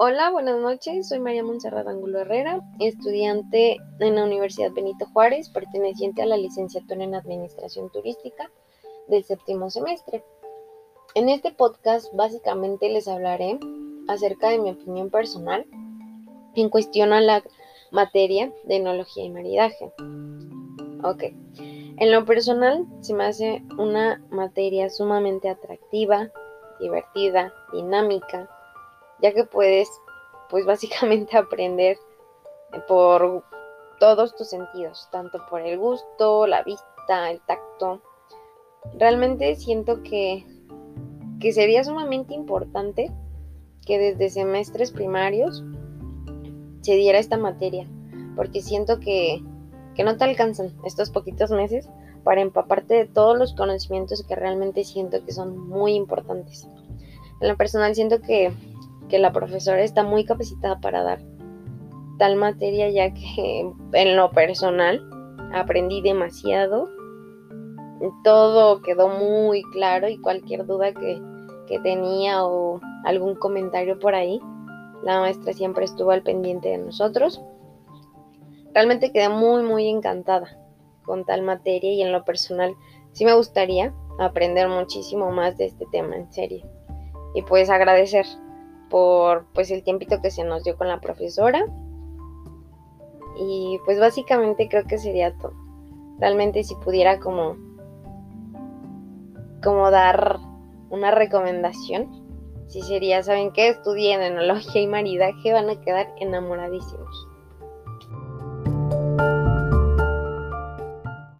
Hola, buenas noches. Soy María Monserrat Angulo Herrera, estudiante en la Universidad Benito Juárez, perteneciente a la licenciatura en Administración Turística del séptimo semestre. En este podcast básicamente les hablaré acerca de mi opinión personal en cuestión a la materia de enología y maridaje. Ok, en lo personal se me hace una materia sumamente atractiva, divertida, dinámica, ya que puedes, pues básicamente aprender por todos tus sentidos, tanto por el gusto, la vista, el tacto. Realmente siento que, que sería sumamente importante que desde semestres primarios se diera esta materia, porque siento que, que no te alcanzan estos poquitos meses para empaparte de todos los conocimientos que realmente siento que son muy importantes. En lo personal siento que, que la profesora está muy capacitada para dar tal materia ya que en lo personal aprendí demasiado. Todo quedó muy claro y cualquier duda que, que tenía o algún comentario por ahí, la maestra siempre estuvo al pendiente de nosotros. Realmente quedé muy, muy encantada con tal materia y en lo personal sí me gustaría aprender muchísimo más de este tema, en serio. Y pues agradecer por pues el tiempito que se nos dio con la profesora. Y pues básicamente creo que sería todo. Realmente si pudiera como como dar una recomendación, si sería, ¿saben qué? Estudien enología y maridaje, van a quedar enamoradísimos.